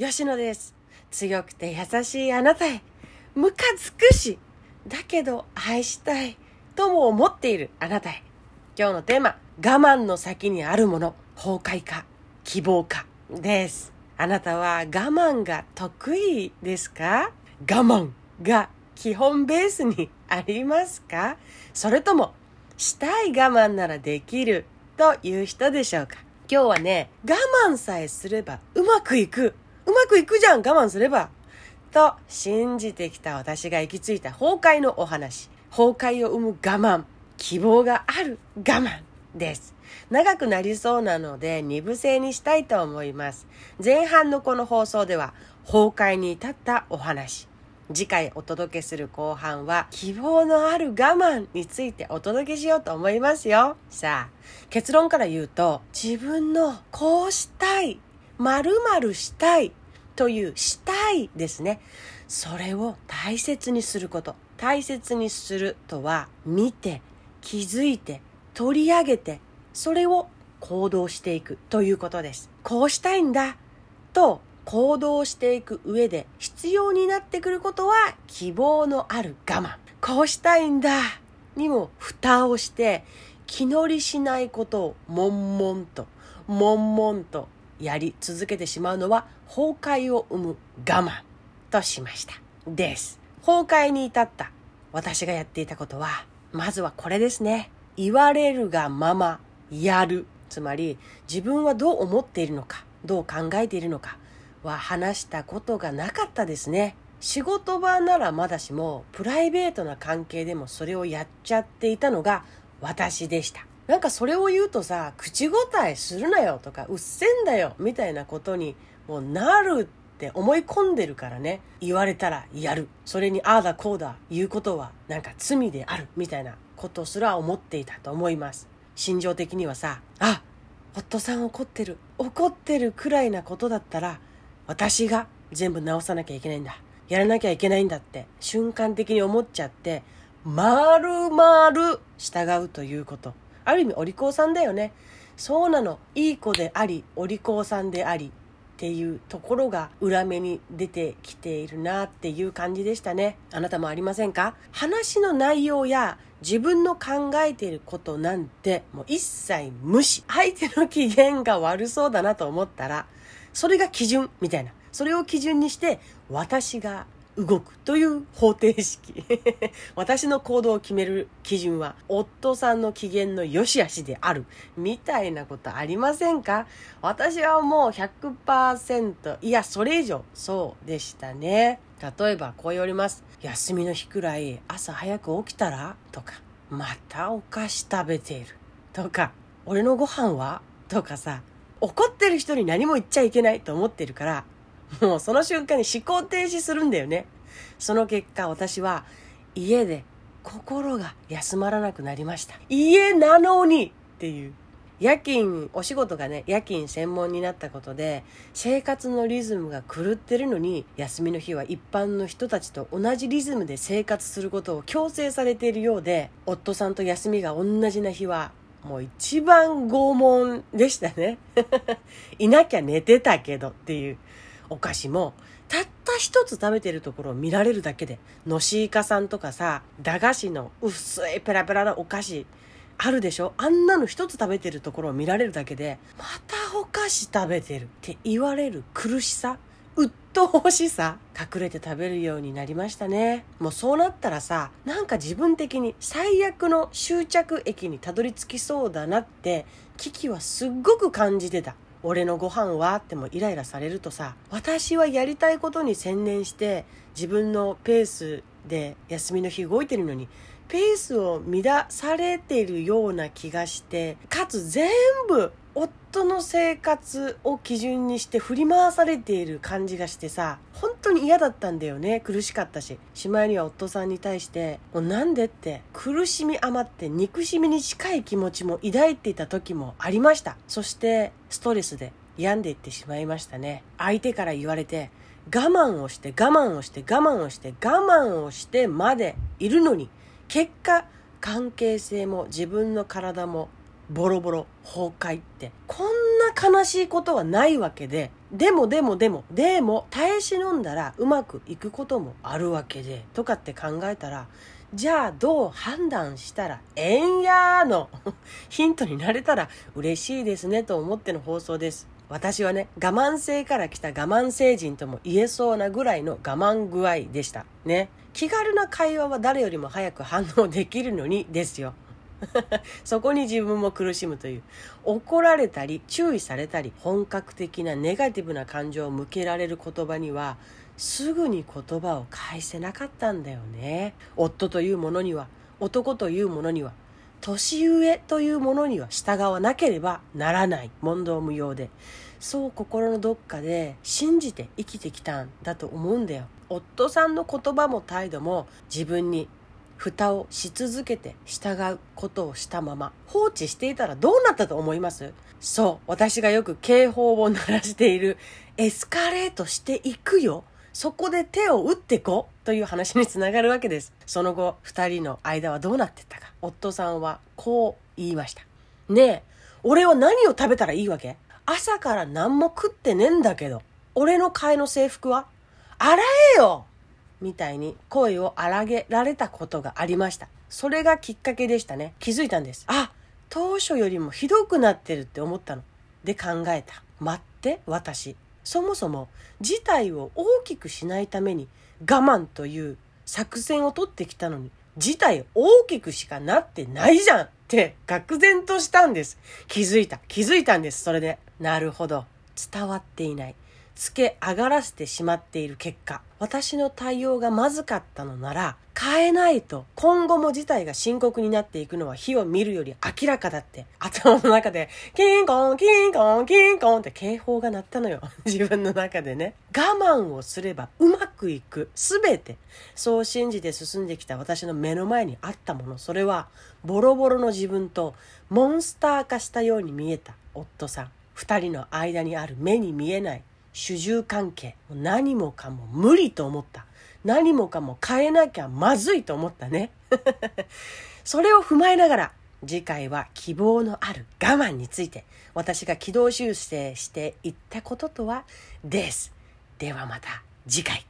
吉野です。強くて優しいあなたへ、ムカつくし、だけど愛したい、とも思っているあなたへ。今日のテーマ、我慢の先にあるもの、崩壊か、希望か、です。あなたは我慢が得意ですか？我慢が基本ベースにありますか？それとも、したい我慢ならできるという人でしょうか？今日はね、我慢さえすればうまくいく。うまくいくじゃん、我慢すれば。と信じてきた私が行き着いた崩壊のお話。崩壊を生む我慢。希望がある我慢です。長くなりそうなので二部制にしたいと思います。前半のこの放送では崩壊に至ったお話。次回お届けする後半は希望のある我慢についてお届けしようと思いますよ。さあ、結論から言うと自分のこうしたい、〇〇したいというしたいですね。それを大切にすること。大切にするとは見て、気づいて、取り上げて、それを行動していくということです。こうしたいんだと行動していく上で必要になってくることは希望のある我慢。こうしたいんだにも蓋をして気乗りしないことを悶々と悶々とやり続けてしまうのは崩壊を生む我慢としました。です。崩壊に至った私がやっていたことはまずはこれですね。言われるがままやる。つまり自分はどう思っているのか、どう考えているのかは話したことがなかったですね。仕事場ならまだしも、プライベートな関係でもそれをやっちゃっていたのが私でした。なんかそれを言うとさ、口答えするなよとか、うっせんだよみたいなことにもうなるって思い込んでるからね。言われたらやる。それにああだこうだ言うことはなんか罪であるみたいなことすら思っていたと思います。心情的にはさ、あ、夫さん怒ってる。怒ってるくらいなことだったら、私が全部直さなきゃいけないんだ。やらなきゃいけないんだって瞬間的に思っちゃって、まるまる従うということ。ある意味お利口さんだよね。そうなの。いい子であり、お利口さんであり、っていうところが裏目に出てきているなっていう感じでしたね。あなたもありませんか？話の内容や自分の考えていることなんてもう一切無視。相手の機嫌が悪そうだなと思ったら、それが基準みたいな。それを基準にして私が動くという方程式。私の行動を決める基準は夫さんの機嫌の良し悪しである。みたいなことありませんか？私はもう100%、いや、それ以上そうでしたね。例えばこう言われます。休みの日くらい朝早く起きたら？とか、またお菓子食べている。とか、俺のご飯は？とかさ、怒ってる人に何も言っちゃいけないと思ってるから、もうその瞬間に思考停止するんだよね。その結果私は家で心が休まらなくなりました。家なのにっていう。夜勤、お仕事がね、夜勤専門になったことで、生活のリズムが狂ってるのに、休みの日は一般の人たちと同じリズムで生活することを強制されているようで、夫さんと休みが同じな日は、もう一番拷問でしたね。いなきゃ寝てたけどっていうお菓子も、たった一つ食べてるところを見られるだけで、のしいかさんとかさ、駄菓子の薄いペラペラなお菓子、あるでしょ？あんなの一つ食べてるところを見られるだけで、またお菓子食べてるって言われる苦しさ、鬱陶しさ、隠れて食べるようになりましたね。もうそうなったらさ、なんか自分的に最悪の終着駅にたどり着きそうだなって、危機はすっごく感じてた。俺のご飯は？ってもイライラされるとさ、私はやりたいことに専念して、自分のペースで休みの日動いてるのに、ペースを乱されているような気がして、かつ全部夫の生活を基準にして振り回されている感じがしてさ、本当に嫌だったんだよね。苦しかったし。しまいには夫さんに対して、もうなんでって苦しみ余って憎しみに近い気持ちも抱いていた時もありました。そしてストレスで病んでいってしまいましたね。相手から言われて、我慢をして我慢をして我慢をして我慢をしてまでいるのに、結果関係性も自分の体もボロボロ崩壊ってこんな悲しいことはないわけででもでもでも、でも耐え忍んだらうまくいくこともあるわけで、とかって考えたら、じゃあどう判断したらええんやーの ヒントになれたら嬉しいですねと思っての放送です。私はね、我慢性から来た我慢星人とも言えそうなぐらいの我慢具合でした。ね。気軽な会話は誰よりも早く反応できるのにですよ。そこに自分も苦しむという。怒られたり注意されたり本格的なネガティブな感情を向けられる言葉にはすぐに言葉を返せなかったんだよね。夫というものには男というものには年上というものには従わなければならない。問答無用で。そう心のどっかで信じて生きてきたんだと思うんだよ。夫さんの言葉も態度も自分に蓋をし続けて従うことをしたまま放置していたらどうなったと思います？そう私がよく警報を鳴らしているエスカレートしていくよ。そこで手を打ってこという話につながるわけです。その後2人の間はどうなってったか。夫さんはこう言いました。ねえ俺は何を食べたらいいわけ？朝から何も食ってねえんだけど俺の替えの制服は？洗えよ！みたいに声を荒げられたことがありました。それがきっかけでしたね。気づいたんです。あ、当初よりもひどくなってるって思ったの。で考えた。待って、私。そもそも事態を大きくしないために我慢という作戦を取ってきたのに、事態大きくしかなってないじゃんって愕然としたんです。気づいた。気づいたんです。それで。なるほど。伝わっていない。つけ上がらせてしまっている結果、私の対応がまずかったのなら、変えないと今後も事態が深刻になっていくのは火を見るより明らかだって頭の中でキンコンキンコンキンコンって警報が鳴ったのよ。自分の中でね。我慢をすればうまくいく。すべて。そう信じて進んできた私の目の前にあったもの。それはボロボロの自分とモンスター化したように見えた夫さん。二人の間にある目に見えない主従関係。何もかも無理と思った。何もかも変えなきゃまずいと思ったね。それを踏まえながら次回は希望のある我慢について私が軌道修正していったこととはです。ではまた次回。